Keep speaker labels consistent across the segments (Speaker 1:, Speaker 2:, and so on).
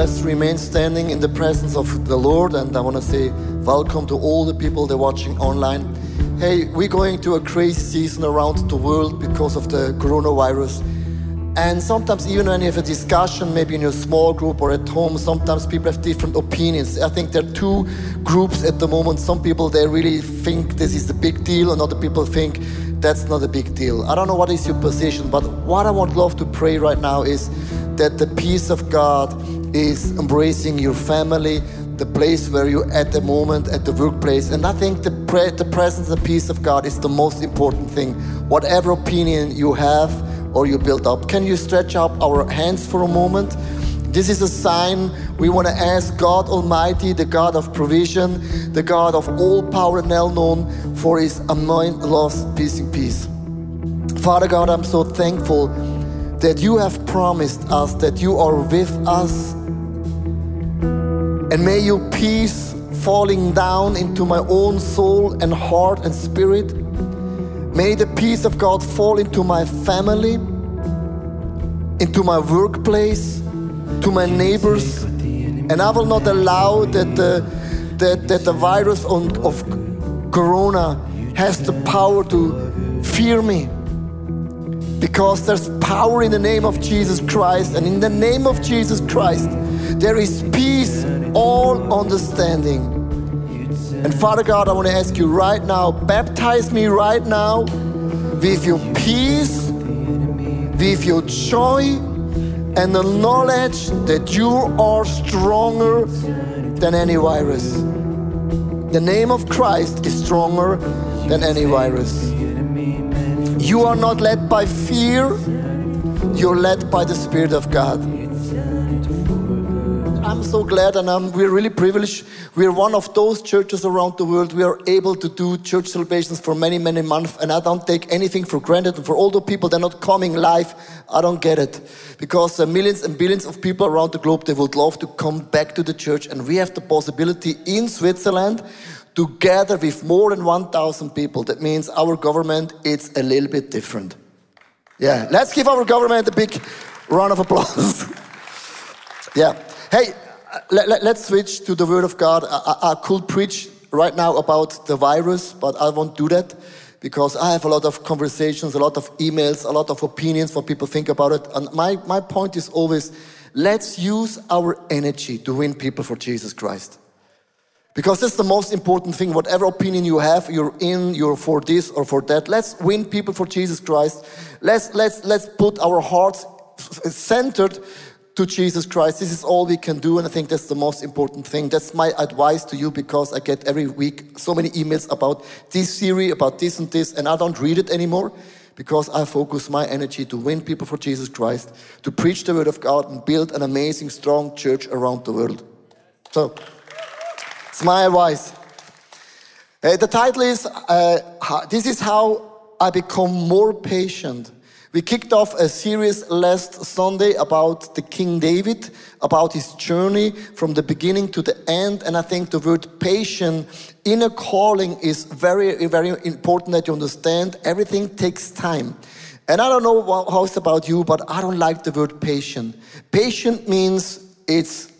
Speaker 1: Let's remain standing in the presence of the Lord. And I want to say welcome to all the people that are watching online. Hey, we're going to a crazy season around the world because of the coronavirus. And sometimes, even when you have a discussion, maybe in your small group or at home, sometimes people have different opinions. I think there are two groups at the moment. Some people they really think this is a big deal, and other people think that's not a big deal. I don't know what is your position, but what I would love to pray right now is that the peace of God is embracing your family, the place where you're at the moment, at the workplace. And I think the, pre- the presence and peace of God is the most important thing. Whatever opinion you have or you build up, can you stretch up our hands for a moment? This is a sign we want to ask God Almighty, the God of provision, the God of all power and all known, for His anointed lost peace in peace. Father God, I'm so thankful that you have promised us that you are with us. And may your peace falling down into my own soul and heart and spirit. May the peace of God fall into my family, into my workplace, to my neighbors. And I will not allow that the, that, that the virus on, of Corona has the power to fear me because there's power in the name of Jesus Christ, and in the name of Jesus Christ, there is peace, all understanding. And Father God, I want to ask you right now, baptize me right now with your peace, with your joy, and the knowledge that you are stronger than any virus. The name of Christ is stronger than any virus. You are not led by fear, you're led by the Spirit of God. I'm so glad and I'm, we're really privileged. We're one of those churches around the world. We are able to do church celebrations for many, many months, and I don't take anything for granted. And for all the people that are not coming live, I don't get it. Because uh, millions and billions of people around the globe, they would love to come back to the church, and we have the possibility in Switzerland together with more than 1,000 people. That means our government is a little bit different. Yeah, let's give our government a big round of applause. yeah. Hey, let, let, us switch to the Word of God. I, I, I could preach right now about the virus, but I won't do that because I have a lot of conversations, a lot of emails, a lot of opinions, what people think about it. And my, my point is always let's use our energy to win people for Jesus Christ. Because that's the most important thing. Whatever opinion you have, you're in, you're for this or for that. Let's win people for Jesus Christ. Let's, let's, let's put our hearts centered to Jesus Christ. This is all we can do, and I think that's the most important thing. That's my advice to you because I get every week so many emails about this theory, about this and this, and I don't read it anymore because I focus my energy to win people for Jesus Christ, to preach the word of God, and build an amazing, strong church around the world. So, it's my advice. Uh, the title is uh, This is How I Become More Patient. We kicked off a series last Sunday about the King David, about his journey from the beginning to the end. And I think the word patient in a calling is very, very important that you understand. Everything takes time. And I don't know how it's about you, but I don't like the word patient. Patient means it's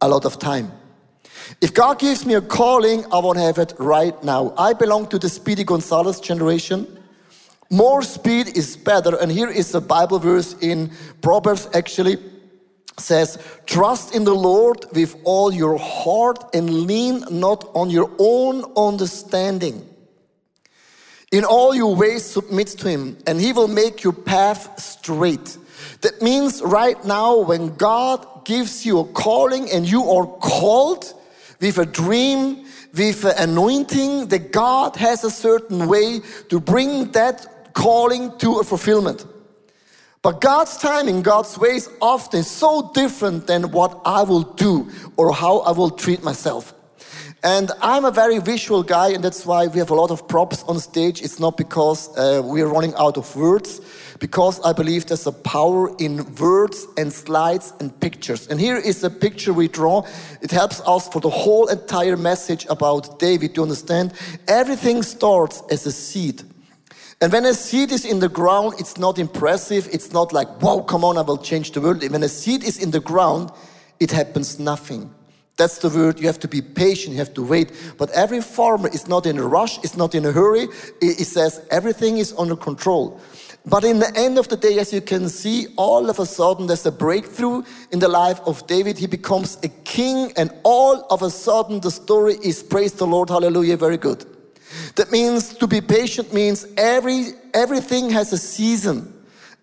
Speaker 1: a lot of time. If God gives me a calling, I want to have it right now. I belong to the Speedy Gonzalez generation. More speed is better. And here is a Bible verse in Proverbs actually says, Trust in the Lord with all your heart and lean not on your own understanding. In all your ways, submit to Him, and He will make your path straight. That means right now, when God gives you a calling and you are called, with a dream, with an anointing, that God has a certain way to bring that calling to a fulfillment. But God's timing, God's ways often so different than what I will do or how I will treat myself. And I'm a very visual guy, and that's why we have a lot of props on stage. It's not because uh, we're running out of words, because I believe there's a power in words and slides and pictures. And here is a picture we draw. It helps us for the whole entire message about David to understand everything starts as a seed. And when a seed is in the ground, it's not impressive. It's not like, wow, come on, I will change the world. When a seed is in the ground, it happens nothing. That's the word. You have to be patient. You have to wait. But every farmer is not in a rush. It's not in a hurry. It, says everything is under control. But in the end of the day, as you can see, all of a sudden there's a breakthrough in the life of David. He becomes a king, and all of a sudden the story is praise the Lord, hallelujah, very good. That means to be patient means every everything has a season.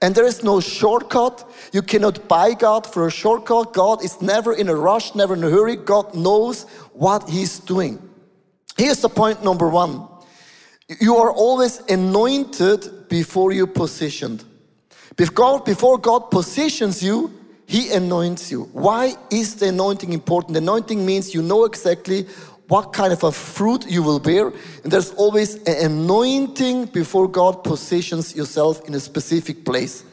Speaker 1: And there is no shortcut. You cannot buy God for a shortcut. God is never in a rush, never in a hurry. God knows what He's doing. Here's the point number one you are always anointed before you positioned. Before, before God positions you, He anoints you. Why is the anointing important? The anointing means you know exactly what kind of a fruit you will bear. And there's always an anointing before God positions yourself in a specific place.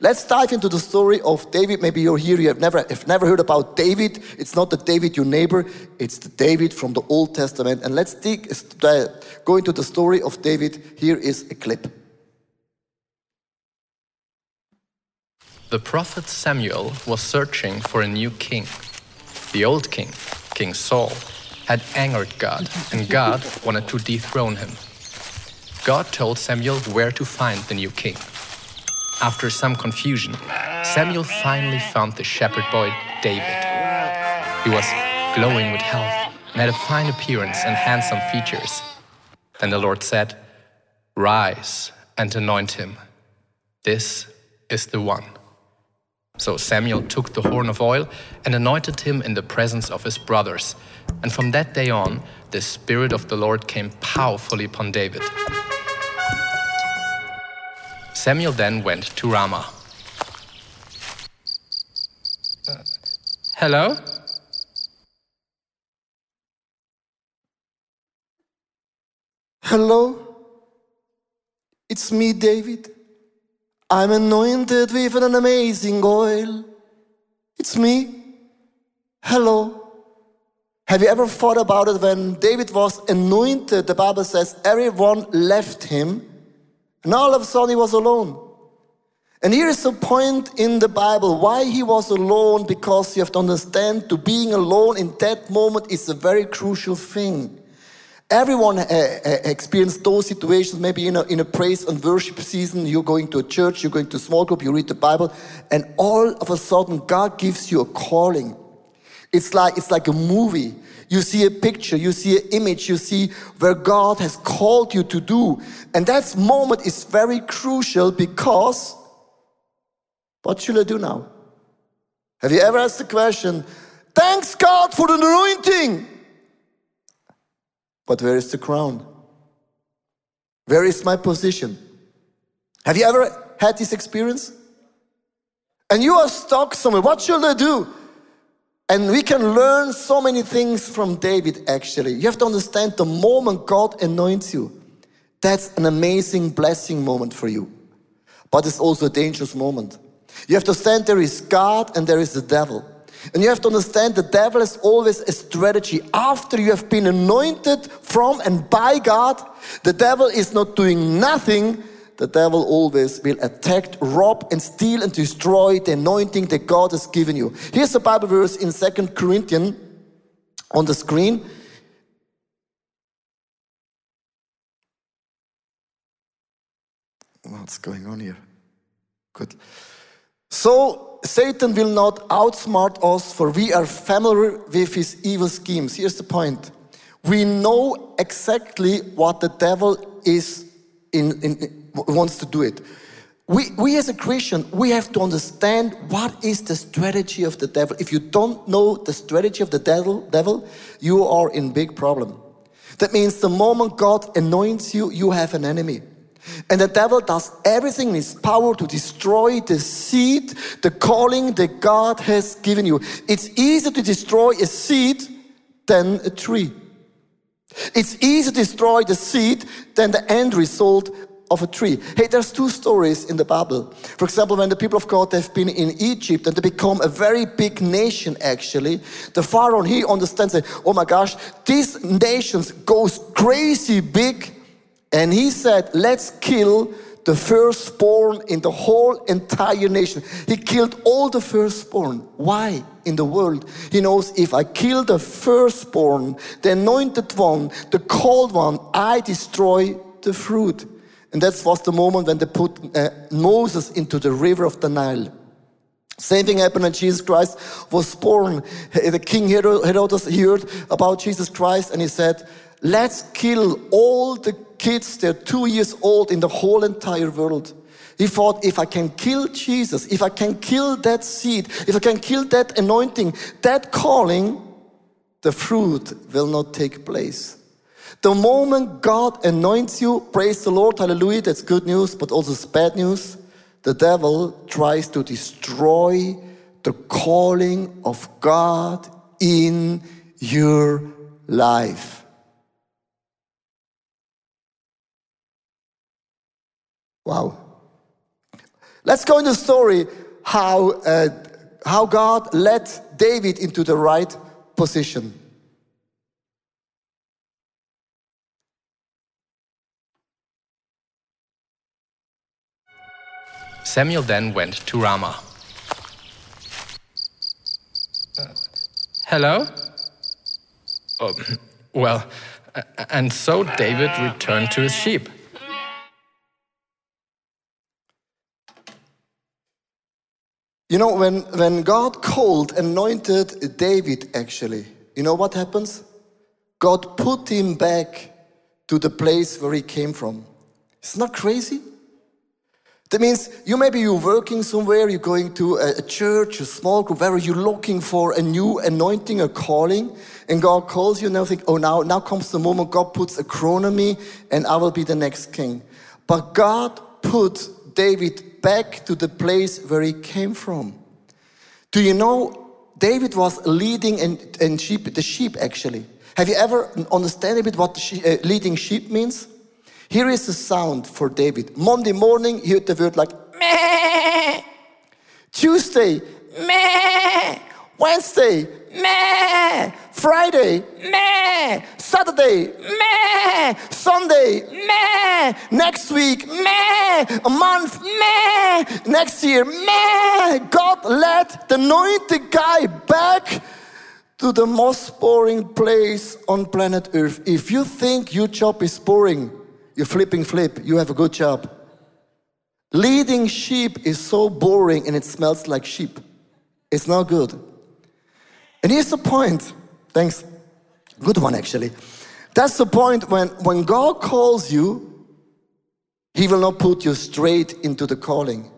Speaker 1: Let's dive into the story of David. Maybe you're here, you have never, have never heard about David. It's not the David, your neighbor, it's the David from the Old Testament. And let's dig, go into the story of David. Here is a clip.
Speaker 2: The prophet Samuel was searching for a new king. The old king, King Saul, had angered God, and God wanted to dethrone him. God told Samuel where to find the new king. After some confusion, Samuel finally found the shepherd boy David. He was glowing with health and had a fine appearance and handsome features. Then the Lord said, Rise and anoint him. This is the one. So Samuel took the horn of oil and anointed him in the presence of his brothers. And from that day on, the Spirit of the Lord came powerfully upon David. Samuel then went to Ramah. Uh, hello?
Speaker 1: Hello? It's me, David. I'm anointed with an amazing oil. It's me. Hello. Have you ever thought about it when David was anointed? The Bible says everyone left him and all of a sudden he was alone. And here is the point in the Bible why he was alone, because you have to understand to being alone in that moment is a very crucial thing. Everyone uh, uh, experienced those situations, maybe in a, in a praise and worship season. You're going to a church, you're going to a small group, you read the Bible, and all of a sudden God gives you a calling. It's like, it's like a movie. You see a picture, you see an image, you see where God has called you to do. And that moment is very crucial because what should I do now? Have you ever asked the question, thanks God for the anointing? But where is the crown? Where is my position? Have you ever had this experience? And you are stuck somewhere. What should I do? And we can learn so many things from David, actually. You have to understand the moment God anoints you, that's an amazing blessing moment for you. But it's also a dangerous moment. You have to stand there is God and there is the devil. And you have to understand the devil is always a strategy. After you have been anointed from and by God, the devil is not doing nothing the devil always will attack, rob, and steal and destroy the anointing that God has given you. Here's a Bible verse in Second Corinthians on the screen. What's going on here? Good. So Satan will not outsmart us, for we are familiar with his evil schemes. Here's the point. We know exactly what the devil is in, in wants to do it. We, we as a Christian, we have to understand what is the strategy of the devil. If you don't know the strategy of the devil, devil, you are in big problem. That means the moment God anoints you, you have an enemy. And the devil does everything in his power to destroy the seed, the calling that God has given you. It's easier to destroy a seed than a tree. It's easier to destroy the seed than the end result of a tree. Hey, there's two stories in the Bible. For example, when the people of God have been in Egypt and they become a very big nation, actually, the Pharaoh, he understands that, oh my gosh, these nations goes crazy big. And he said, let's kill the firstborn in the whole entire nation. He killed all the firstborn. Why in the world? He knows if I kill the firstborn, the anointed one, the called one, I destroy the fruit. And that was the moment when they put uh, Moses into the river of the Nile. Same thing happened when Jesus Christ was born. The king Herodes heard about Jesus Christ and he said, Let's kill all the kids, they're two years old in the whole entire world. He thought, if I can kill Jesus, if I can kill that seed, if I can kill that anointing, that calling, the fruit will not take place. The moment God anoints you, praise the Lord, hallelujah, that's good news, but also it's bad news. The devil tries to destroy the calling of God in your life. Wow. Let's go into the story how, uh, how God led David into the right position.
Speaker 2: Samuel then went to Ramah. Uh, hello? Oh, well, and so David returned to his sheep.
Speaker 1: You know, when, when God called, anointed David, actually, you know what happens? God put him back to the place where he came from. It's not crazy? That means you maybe you're working somewhere, you're going to a, church, a small group, where you're looking for a new anointing, a calling, and God calls you, and you think, oh, now, now comes the moment God puts a crown on me, and I will be the next king. But God put David back to the place where he came from. Do you know David was leading in, in sheep, the sheep actually. Have you ever understand a bit what uh, leading sheep means? Here is the sound for David. Monday morning, he heard the word like meh. Tuesday, meh. Wednesday, meh. Friday, meh. Saturday, meh. Sunday, meh. Next week, meh. A month, meh. Next year, meh. God led the anointed guy back to the most boring place on planet Earth. If you think your job is boring, you're flipping flip, you have a good job. Leading sheep is so boring and it smells like sheep. It's not good. And here's the point. Thanks. Good one, actually. That's the point when, when God calls you, He will not put you straight into the calling.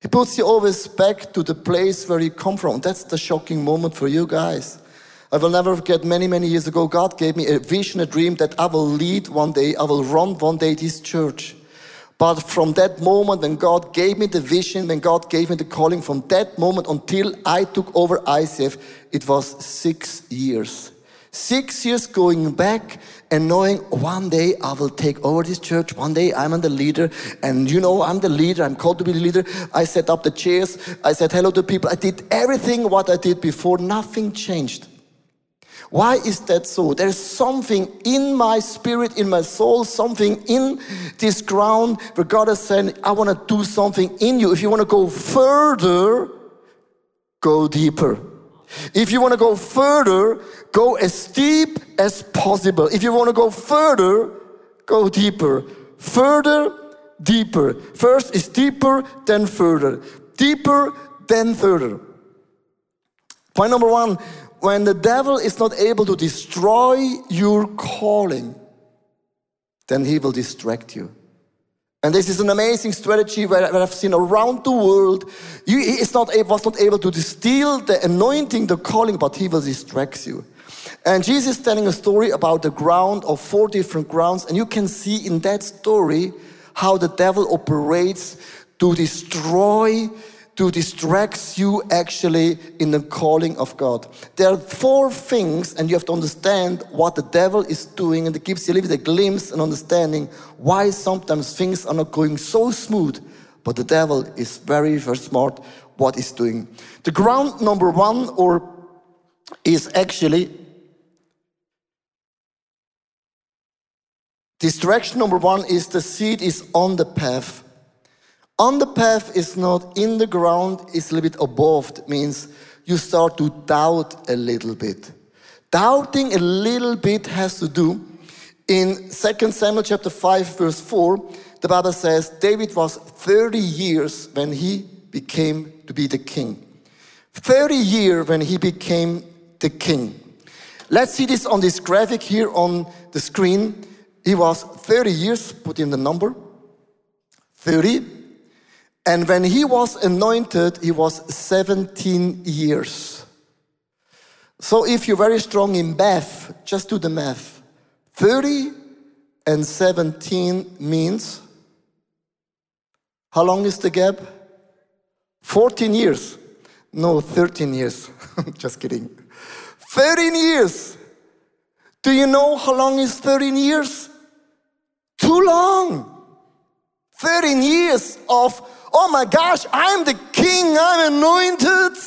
Speaker 1: He puts you always back to the place where you come from. That's the shocking moment for you guys. I will never forget many, many years ago, God gave me a vision, a dream that I will lead one day, I will run one day this church. But from that moment when God gave me the vision, when God gave me the calling, from that moment until I took over ICF, it was six years. Six years going back and knowing one day I will take over this church. One day I'm the leader. And you know, I'm the leader. I'm called to be the leader. I set up the chairs. I said hello to people. I did everything what I did before. Nothing changed. Why is that so? There's something in my spirit, in my soul, something in this ground where God is saying, I want to do something in you. If you want to go further, go deeper. If you want to go further, go as deep as possible. If you want to go further, go deeper. Further, deeper. First is deeper, then further. Deeper, then further. Point number one when the devil is not able to destroy your calling, then he will distract you. And this is an amazing strategy where, I've seen around the world. He is not, was not able to steal the anointing, the calling, but he will distract you. And Jesus is telling a story about the ground of four different grounds. And you can see in that story how the devil operates to destroy to distract you actually in the calling of God. There are four things, and you have to understand what the devil is doing, and it gives you a little bit of glimpse and understanding why sometimes things are not going so smooth, but the devil is very, very smart what he's doing. The ground number one or is actually Distraction number one is the seed is on the path. On the path is not in the ground, it's a little bit above. It means you start to doubt a little bit. Doubting a little bit has to do in 2 Samuel chapter 5, verse 4, the Bible says David was 30 years when he became to be the king. 30 years when he became the king. Let's see this on this graphic here on the screen. He was 30 years, put in the number 30. And when he was anointed, he was 17 years. So if you're very strong in math, just do the math. 30 and 17 means how long is the gap? 14 years. No, 13 years. Just kidding. 13 years. Do you know how long is 13 years? Too long. 13 years of, oh my gosh, I'm the king, I'm anointed.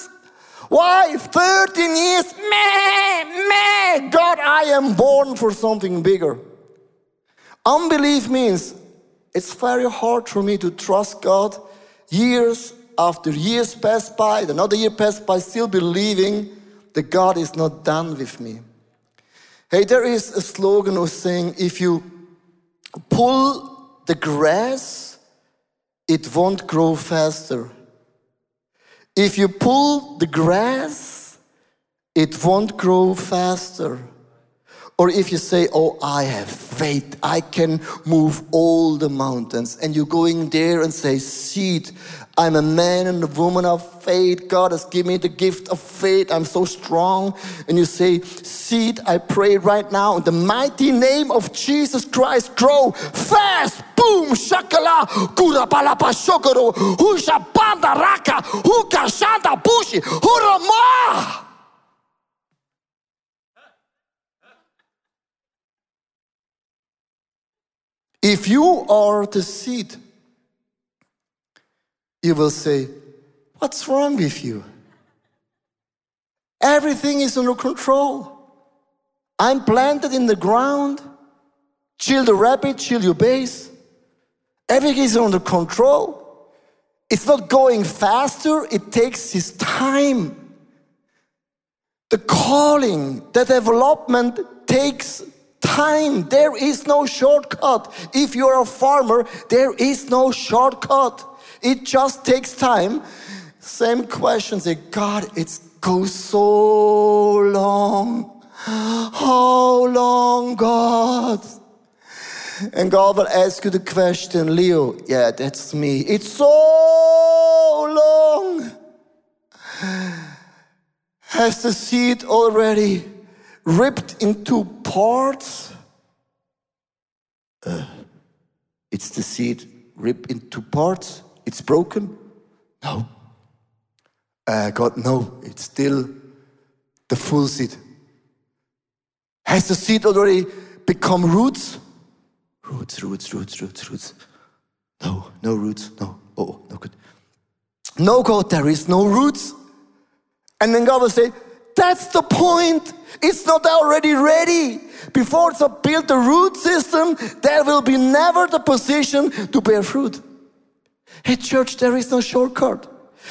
Speaker 1: Why? 13 years, meh, meh. God, I am born for something bigger. Unbelief means it's very hard for me to trust God years after years pass by, another year pass by, still believing that God is not done with me. Hey, there is a slogan of saying if you pull the grass, it won't grow faster. If you pull the grass, it won't grow faster. Or if you say, Oh, I have faith, I can move all the mountains, and you're going there and say, Seed, I'm a man and a woman of faith. God has given me the gift of faith. I'm so strong. And you say, Seed, I pray right now in the mighty name of Jesus Christ, grow fast. Boom, shakala, kura palapa shokoro, husha panda raka, huka shanda bushi, hurama. If you are the seed, you will say, What's wrong with you? Everything is under control. I'm planted in the ground. Chill the rabbit, chill your base. Everything is under control. It's not going faster, it takes its time. The calling, the development takes time. There is no shortcut. If you're a farmer, there is no shortcut. It just takes time. Same question say, God, it goes so long. How long, God? And God will ask you the question, Leo, yeah, that's me. It's so long. Has the seed already ripped into parts? Uh, it's the seed ripped into parts. It's broken. No. Uh, God, no, it's still the full seed. Has the seed already become roots? Roots, roots, roots, roots, roots. No, no roots. No. Oh, no good. No, God, there is no roots. And then God will say, That's the point. It's not already ready. Before it's built the root system, there will be never the position to bear fruit. Hey, church, there is no shortcut.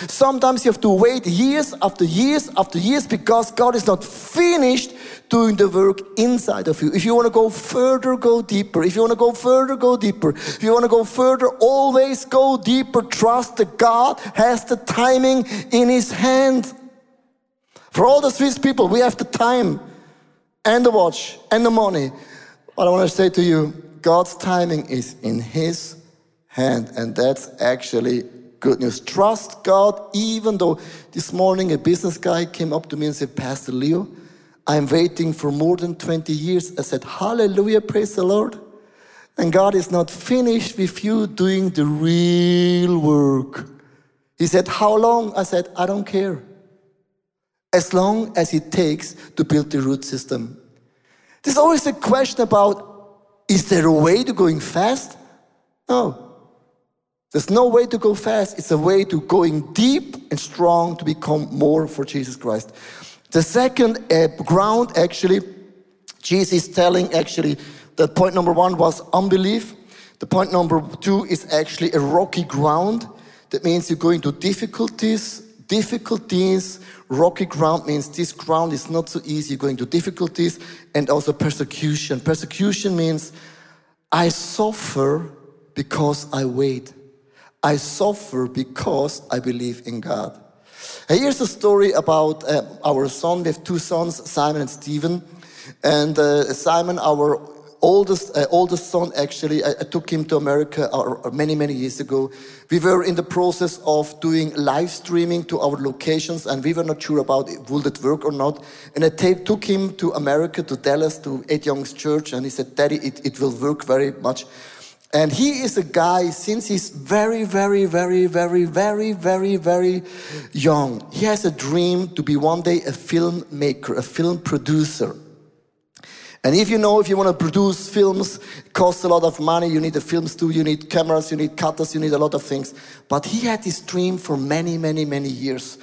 Speaker 1: Sometimes you have to wait years after years after years because God is not finished doing the work inside of you. If you want to go further, go deeper. If you want to go further, go deeper. If you want to go further, always go deeper. Trust that God has the timing in His hand. For all the Swiss people, we have the time and the watch and the money. What I want to say to you, God's timing is in His hand, and that's actually good news. Trust God, even though this morning a business guy came up to me and said, Pastor Leo, I'm waiting for more than 20 years. I said, Hallelujah, praise the Lord. And God is not finished with you doing the real work. He said, How long? I said, I don't care as long as it takes to build the root system. There's always a question about is there a way to going fast? No. There's no way to go fast. It's a way to going deep and strong to become more for Jesus Christ. The second uh, ground, actually, Jesus is telling actually that point number one was unbelief. The point number two is actually a rocky ground. That means you're going to difficulties. Difficulties, rocky ground means this ground is not so easy. You're going to difficulties and also persecution. Persecution means I suffer because I wait. I suffer because I believe in God. Here's a story about uh, our son. We have two sons, Simon and Stephen. And uh, Simon, our oldest uh, oldest son actually I, I, took him to america uh, many many years ago. We were in the process of doing live streaming to our locations and we were not sure about it, would it work or not. And i took him to america to dallas to Ed Young's church and he said daddy it, it will work very much. And he is a guy, since he's very, very, very, very, very, very, very young, he has a dream to be one day a filmmaker, a film producer. And if you know, if you want to produce films, it costs a lot of money. You need a film studio, you need cameras, you need cutters, you need a lot of things. But he had this dream for many, many, many years.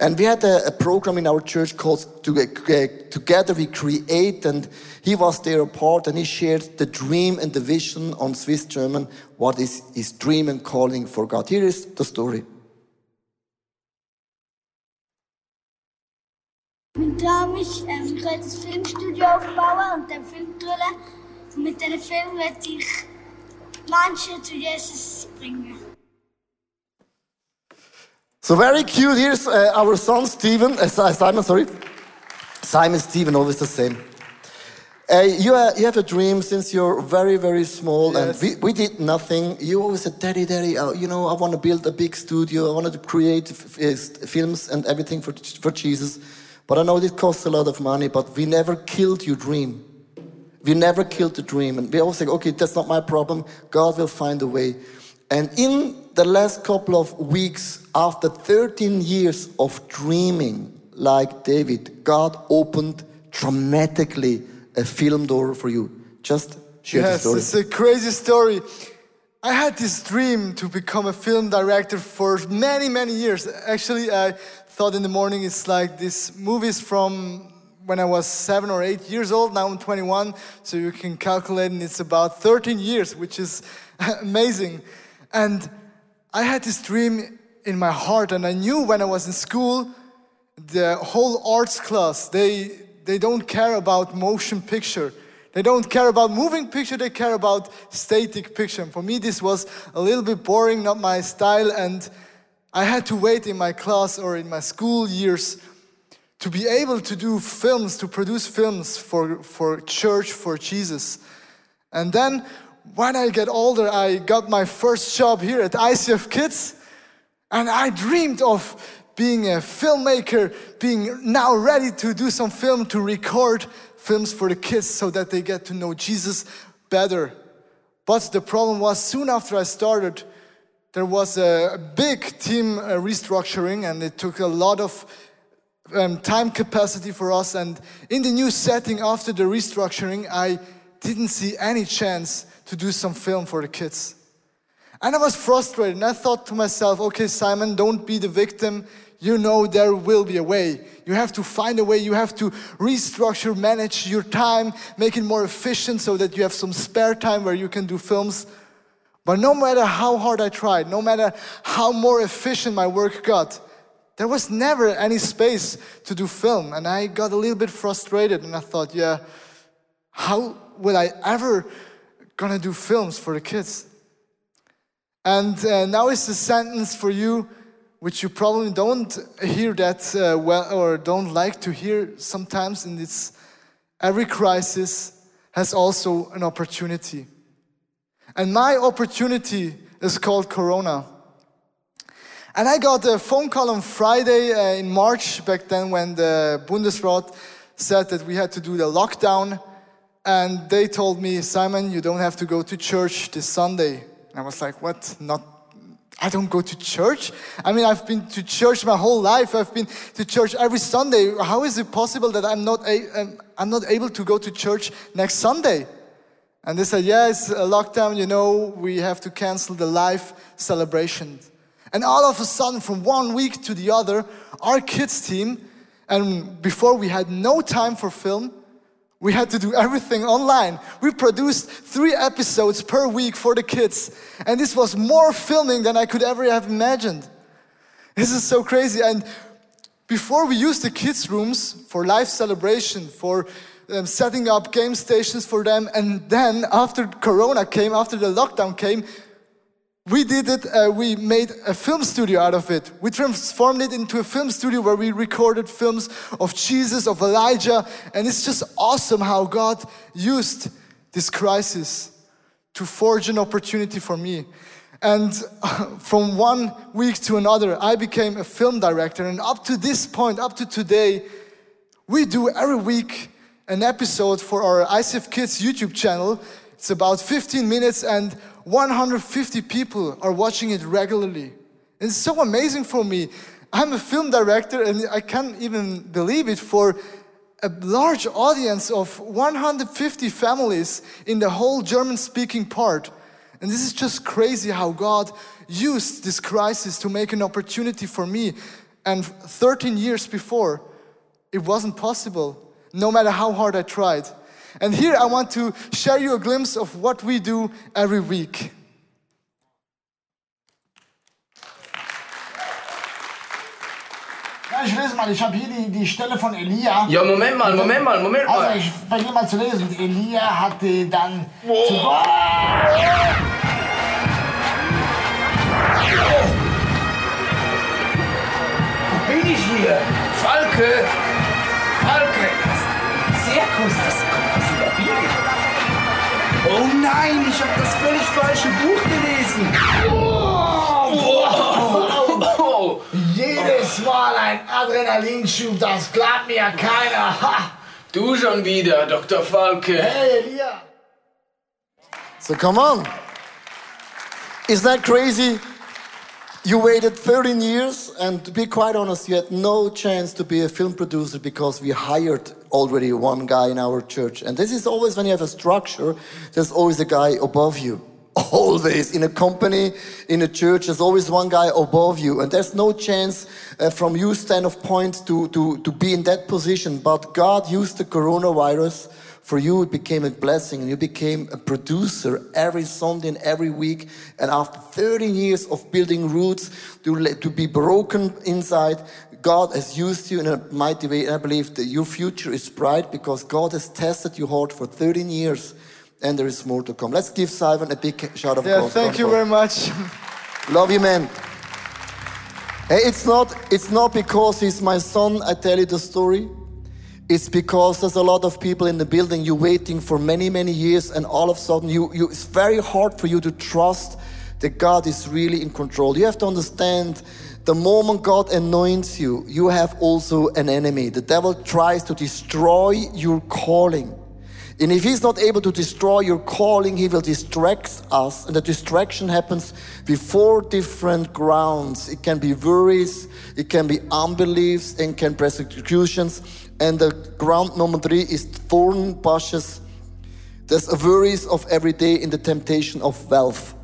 Speaker 1: And we had a, a program in our church called uh, uh, Together We Create, and he was there a part and he shared the dream and the vision on Swiss German, what is his dream and calling for God. Here is the story.
Speaker 3: Mein Traum ist, ähm, ich werde ein Filmstudio aufbauen und dann Film drehen. Und mit diesen Filmen werde ich Menschen zu Jesus bringen.
Speaker 1: So very cute. Here's uh, our son Stephen. Uh, Simon, sorry. Simon Stephen, always the same. Uh, you, uh, you have a dream since you're very, very small, yes. and we, we did nothing. You always said, Daddy, Daddy, uh, you know, I want to build a big studio. I want to create films and everything for, for Jesus. But I know this costs a lot of money, but we never killed your dream. We never killed the dream. And we always say, okay, that's not my problem. God will find a way. And in the last couple of weeks, after 13 years of dreaming like David, God opened dramatically a film door for you. Just share
Speaker 4: yes,
Speaker 1: the story.
Speaker 4: It's a crazy story. I had this dream to become a film director for many, many years. Actually, I thought in the morning it's like this movies from when I was seven or eight years old. Now I'm 21, so you can calculate, and it's about 13 years, which is amazing. And I had this dream in my heart, and I knew when I was in school, the whole arts class, they, they don't care about motion picture. They don't care about moving picture, they care about static picture. And for me, this was a little bit boring, not my style, and I had to wait in my class or in my school years to be able to do films, to produce films for, for church, for Jesus. And then when I get older, I got my first job here at ICF Kids, and I dreamed of being a filmmaker, being now ready to do some film, to record films for the kids so that they get to know Jesus better. But the problem was soon after I started, there was a big team uh, restructuring and it took a lot of um, time capacity for us. And in the new setting after the restructuring, I didn't see any chance to do some film for the kids. And I was frustrated and I thought to myself, okay, Simon, don't be the victim. You know there will be a way. You have to find a way. You have to restructure, manage your time, make it more efficient so that you have some spare time where you can do films. But no matter how hard I tried, no matter how more efficient my work got, there was never any space to do film. And I got a little bit frustrated and I thought, yeah, how will I ever gonna do films for the kids? And uh, now it's a sentence for you, which you probably don't hear that uh, well or don't like to hear sometimes. And it's every crisis has also an opportunity. And my opportunity is called Corona. And I got a phone call on Friday uh, in March, back then when the Bundesrat said that we had to do the lockdown. And they told me, Simon, you don't have to go to church this Sunday. And I was like, what? Not, I don't go to church? I mean, I've been to church my whole life. I've been to church every Sunday. How is it possible that I'm not, a, um, I'm not able to go to church next Sunday? And they said, yeah, it's a lockdown, you know, we have to cancel the live celebration. And all of a sudden, from one week to the other, our kids team, and before we had no time for film, We had to do everything online. We produced three episodes per week for the kids. And this was more filming than I could ever have imagined. This is so crazy. And before we used the kids' rooms for live celebration, for um, setting up game stations for them, and then after Corona came, after the lockdown came, we did it, uh, we made a film studio out of it. We transformed it into a film studio where we recorded films of Jesus, of Elijah, and it's just awesome how God used this crisis to forge an opportunity for me. And from one week to another, I became a film director, and up to this point, up to today, we do every week an episode for our ICF Kids YouTube channel. It's about 15 minutes, and 150 people are watching it regularly. It's so amazing for me. I'm a film director and I can't even believe it for a large audience of 150 families in the whole German speaking part. And this is just crazy how God used this crisis to make an opportunity for me. And 13 years before, it wasn't possible, no matter how hard I tried. And here I want to share you a glimpse of what we do every week.
Speaker 5: Ich lese mal, ich habe hier die, die Stelle von Elia.
Speaker 6: Ja, Moment mal, Moment mal, Moment
Speaker 5: Also,
Speaker 6: mal.
Speaker 5: ich beginne mal zu lesen. Elia hatte dann zu
Speaker 6: Wo bin ich hier? Falke! Oh nein, ich habe das völlig falsche Buch gelesen. Wow.
Speaker 5: jedes Mal ein Adrenalinschub, das glaubt mir keiner. Ha!
Speaker 6: Du schon wieder, Dr. Falke.
Speaker 5: Hey, Elia!
Speaker 1: So come on. Isn't that crazy? You waited 13 years, and to be quite honest, you had no chance to be a film producer because we hired already one guy in our church. And this is always when you have a structure, there's always a guy above you. Always in a company, in a church, there's always one guy above you, and there's no chance uh, from you stand of point to, to, to be in that position. But God used the coronavirus for you it became a blessing and you became a producer every sunday and every week and after 13 years of building roots to, to be broken inside god has used you in a mighty way and i believe that your future is bright because god has tested your heart for 13 years and there is more to come let's give simon a big shout of
Speaker 4: Yeah,
Speaker 1: applause.
Speaker 4: thank you very much.
Speaker 1: Love you, man. Hey, it's not, it's not because he's my son, I tell you the story. It's because there's a lot of people in the building, you're waiting for many, many years, and all of a sudden you, you, it's very hard for you to trust that God is really in control. You have to understand the moment God anoints you, you have also an enemy. The devil tries to destroy your calling. And if he's not able to destroy your calling, he will distract us. And the distraction happens before different grounds. It can be worries, it can be unbeliefs, and can persecutions. And the ground number three is thorn bushes. There's a worries of every day in the temptation of wealth.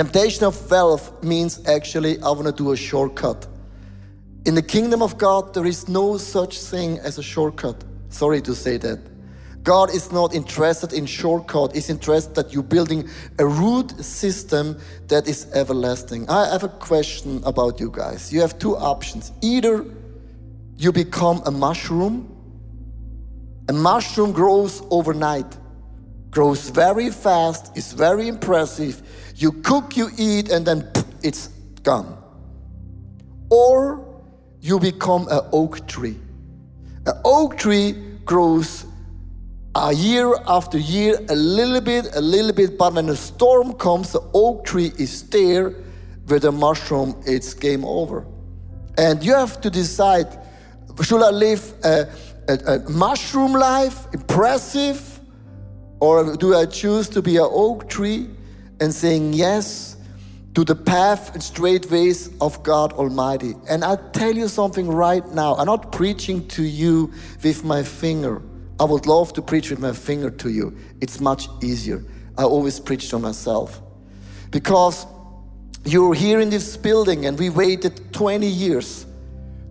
Speaker 1: Temptation of wealth means actually I want to do a shortcut. In the kingdom of God, there is no such thing as a shortcut. Sorry to say that. God is not interested in shortcut. He's interested that you're building a root system that is everlasting. I have a question about you guys. You have two options. Either you become a mushroom. A mushroom grows overnight, grows very fast, is very impressive. You cook, you eat, and then it's gone or you become an oak tree. An oak tree grows a year after year, a little bit, a little bit, but when a storm comes, the oak tree is there. With a mushroom, it's game over. And you have to decide should I live a, a, a mushroom life, impressive, or do I choose to be an oak tree and saying yes to the path and straight ways of God Almighty? And I tell you something right now. I'm not preaching to you with my finger. I would love to preach with my finger to you. It's much easier. I always preach to myself. Because you're here in this building and we waited 20 years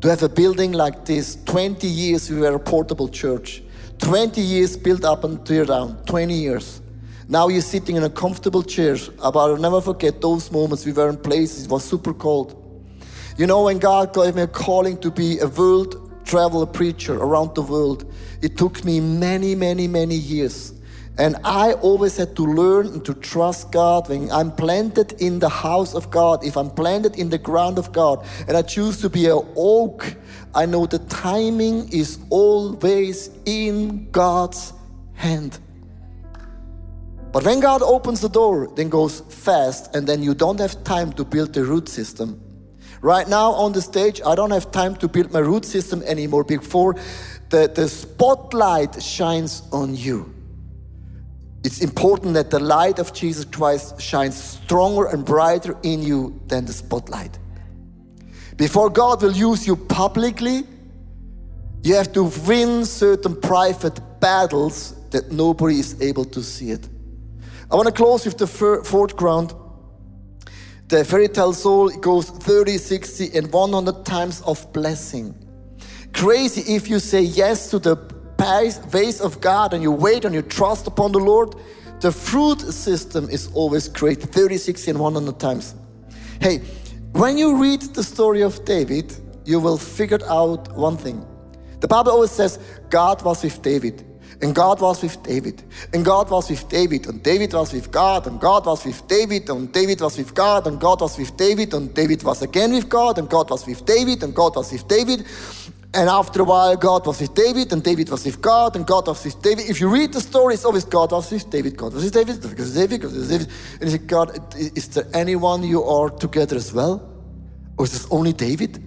Speaker 1: to have a building like this. 20 years we were a portable church. 20 years built up and tear down. 20 years. Now you're sitting in a comfortable chair. But I'll never forget those moments. We were in places, it was super cold. You know, when God gave me a calling to be a world travel preacher around the world, it took me many, many, many years. And I always had to learn and to trust God when I'm planted in the house of God, if I'm planted in the ground of God, and I choose to be an oak, I know the timing is always in God's hand. But when God opens the door, then goes fast, and then you don't have time to build the root system. Right now on the stage, I don't have time to build my root system anymore before the, the spotlight shines on you. It's important that the light of Jesus Christ shines stronger and brighter in you than the spotlight. Before God will use you publicly, you have to win certain private battles that nobody is able to see it. I want to close with the fourth ground. The fairy tale soul goes 30, 60, and 100 times of blessing. Crazy if you say yes to the ways of God and you wait and you trust upon the Lord, the fruit system is always great 30, 60, and 100 times. Hey, when you read the story of David, you will figure out one thing. The Bible always says God was with David. And God was with David. And God was with David. And David was with God. And God was with David. And David was with God. And God was with David. And David was again with God. And God was with David. And God was with David. And after a while, God was with David, and David was with God, and God was with David. If you read the story, it's always God was with David, God was with David, God was with David, God David. And you say, God, is there anyone you are together as well? Or is this only David?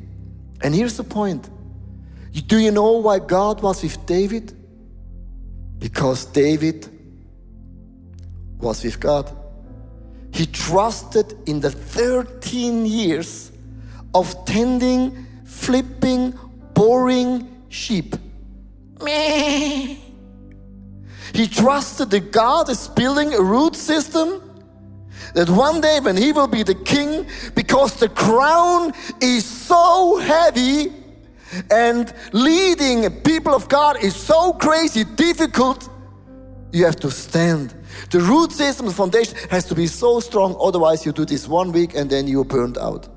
Speaker 1: And here's the point. Do you know why God was with David? Because David was with God. He trusted in the 13 years of tending, flipping, boring sheep. He trusted that God is building a root system that one day when he will be the king, because the crown is so heavy and leading people of God is so crazy difficult, you have to stand. The root system, the foundation has to be so strong, otherwise, you do this one week and then you're burned out.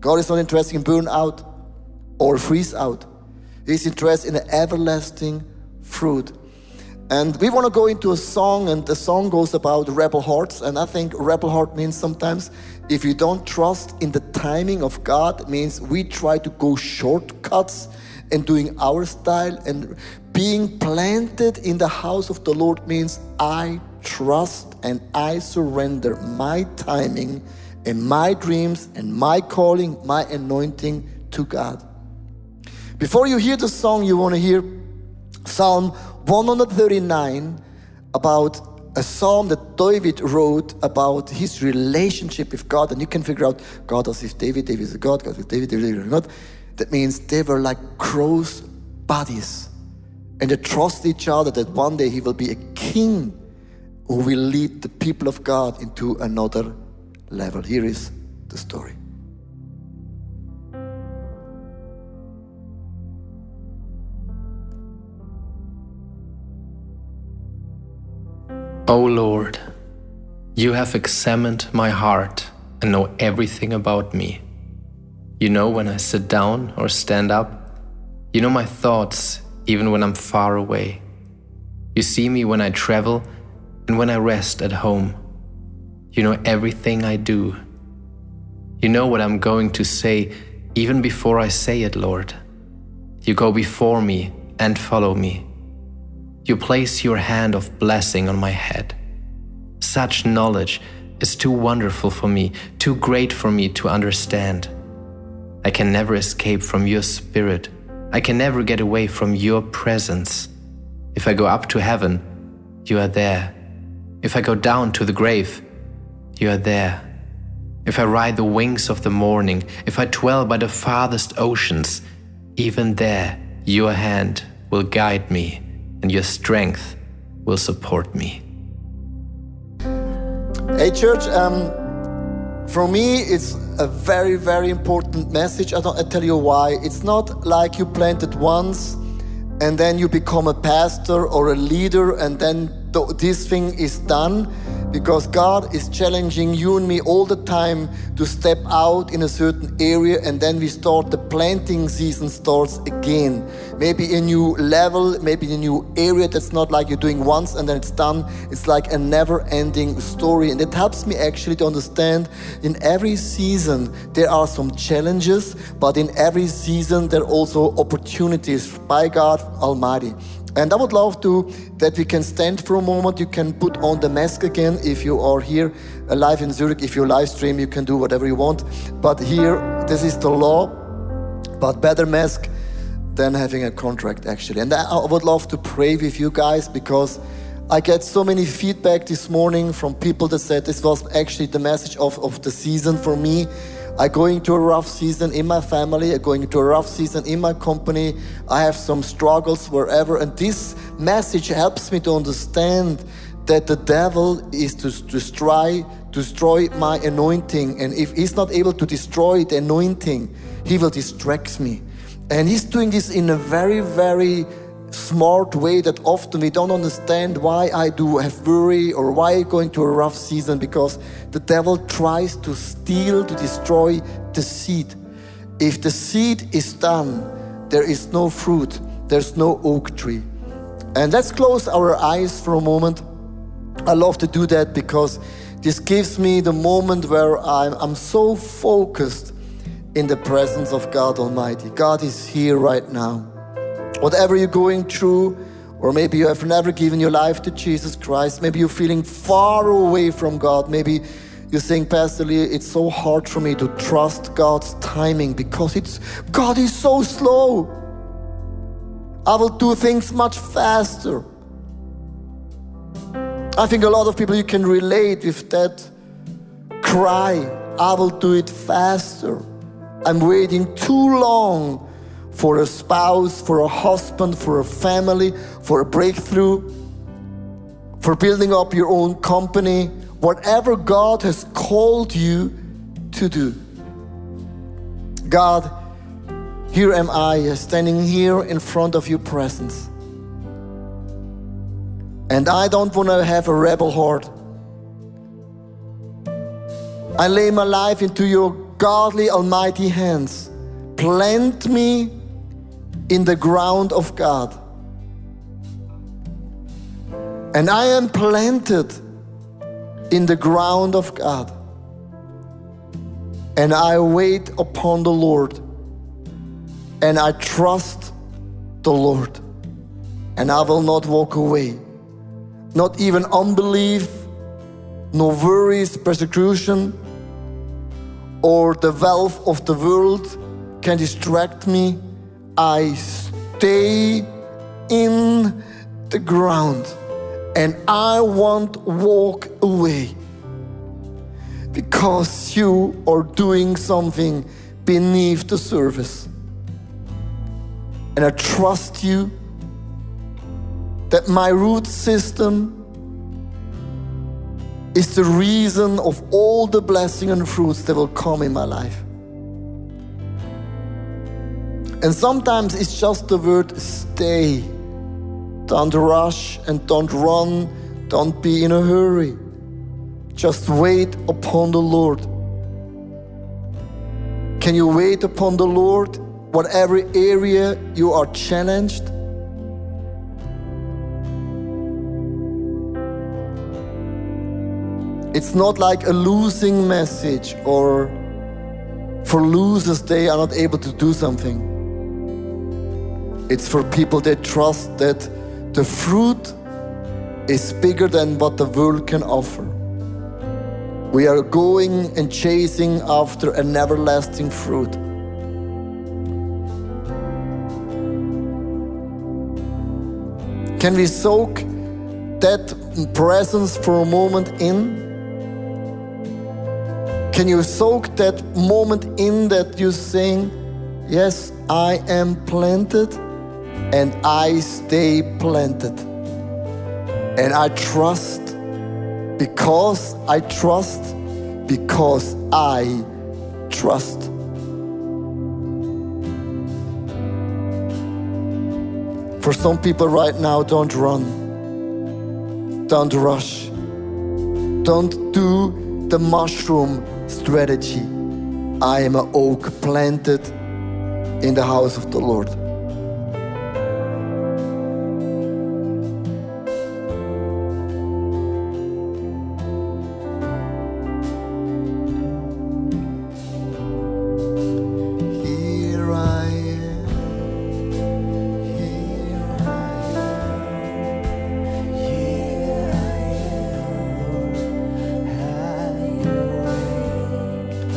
Speaker 1: God is not interested in burn out or freeze out. He's interested in everlasting fruit. And we want to go into a song, and the song goes about rebel hearts. And I think rebel heart means sometimes if you don't trust in the timing of God, means we try to go shortcuts and doing our style. And being planted in the house of the Lord means I trust and I surrender my timing and my dreams and my calling, my anointing to God. Before you hear the song, you want to hear Psalm 139 about a psalm that David wrote about his relationship with God. And you can figure out God was with David, David is a God, God with David, David is not. That means they were like close buddies. And they trust each other that one day he will be a king who will lead the people of God into another level. Here is the story.
Speaker 2: O Lord, you have examined my heart and know everything about me. You know when I sit down or stand up. You know my thoughts even when I'm far away. You see me when I travel and when I rest at home. You know everything I do. You know what I'm going to say even before I say it, Lord. You go before me and follow me. You place your hand of blessing on my head. Such knowledge is too wonderful for me, too great for me to understand. I can never escape from your spirit. I can never get away from your presence. If I go up to heaven, you are there. If I go down to the grave, you are there. If I ride the wings of the morning, if I dwell by the farthest oceans, even there your hand will guide me and your strength will support me.
Speaker 1: Hey, church, um, for me, it's a very, very important message. I, don't, I tell you why. It's not like you planted once and then you become a pastor or a leader, and then th- this thing is done because God is challenging you and me all the time to step out in a certain area and then we start the planting season starts again. Maybe a new level maybe a new area that's not like you're doing once and then it's done. It's like a never ending story. And it helps me actually to understand in every season there are some challenges but in every season there are also opportunities by God Almighty and I would love to that we can stand for a moment. You can put on the mask again if you are here uh, live in Zurich. If you live stream, you can do whatever you want. But here, this is the law. But better mask than having a contract, actually. And I would love to pray with you guys because I get so many feedback this morning from people that said this was actually the message of, of the season for me. I going a rough season in my family, I going a rough season in my company. I have some struggles wherever, and this message helps me to understand that the devil is to destroy destroy my anointing, and if he's not able to destroy the anointing, he will distract me. And he's doing this in a very, very smart way that often we don't understand why I do have worry or why I go into a rough season because the devil tries to steal, to destroy the seed. If the seed is done, there is no fruit, there's no oak tree. And let's close our eyes for a moment. I love to do that because this gives me the moment where I'm, I'm so focused in the presence of God Almighty. God is here right now. Whatever you're going through, or maybe you have never given your life to Jesus Christ, maybe you're feeling far away from God, maybe you're saying, Pastor Lee, it's so hard for me to trust God's timing because it's God is so slow. I will do things much faster. I think a lot of people you can relate with that cry. I will do it faster. I'm waiting too long for a spouse, for a husband, for a family, for a breakthrough, for building up your own company, whatever God has called you to do. God, here am I uh, standing here in front of your presence. And I don't want to have a rebel heart. I lay my life into your godly, almighty hands. Plant me in the ground of God. And I am planted in the ground of God. And I wait upon the Lord. And I trust the Lord. And I will not walk away. Not even unbelief, nor worries, persecution, or the wealth of the world can distract me I stay in the ground and I won't walk away because you are doing something beneath the surface. And I trust you that my root system is the reason of all the blessing and fruits that will come in my life. And sometimes it's just the word stay. Don't rush and don't run. Don't be in a hurry. Just wait upon the Lord. Can you wait upon the Lord? Whatever area you are challenged, It's not like a losing message or for losers, they are not able to do something. It's for people that trust that the fruit is bigger than what the world can offer. We are going and chasing after an everlasting fruit. Can we soak that presence for a moment in? Can you soak that moment in that you sing, Yes, I am planted? And I stay planted. And I trust because I trust, because I trust. For some people right now, don't run, don't rush, don't do the mushroom strategy. I am an oak planted in the house of the Lord.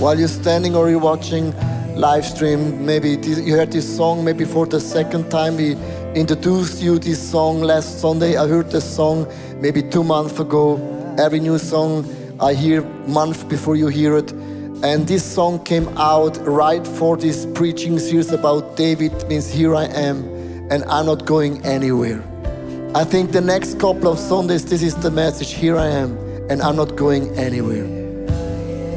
Speaker 1: While you're standing or you're watching live stream, maybe you heard this song maybe for the second time. We introduced you this song last Sunday. I heard this song maybe two months ago. Every new song I hear month before you hear it. And this song came out right for this preaching series about David means here I am and I'm not going anywhere. I think the next couple of Sundays, this is the message here I am and I'm not going anywhere.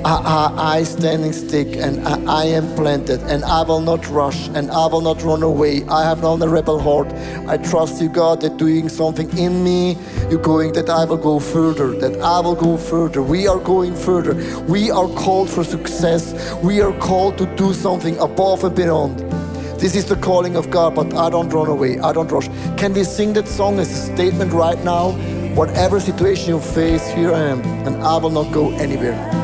Speaker 1: I, standing stick and I, I am planted and I will not rush and I will not run away. I have not a rebel heart. I trust you, God, that doing something in me, you're going that I will go further, that I will go further. We are going further. We are called for success. We are called to do something above and beyond. This is the calling of God, but I don't run away. I don't rush. Can we sing that song as a statement right now? Whatever situation you face, here I am, and I will not go anywhere.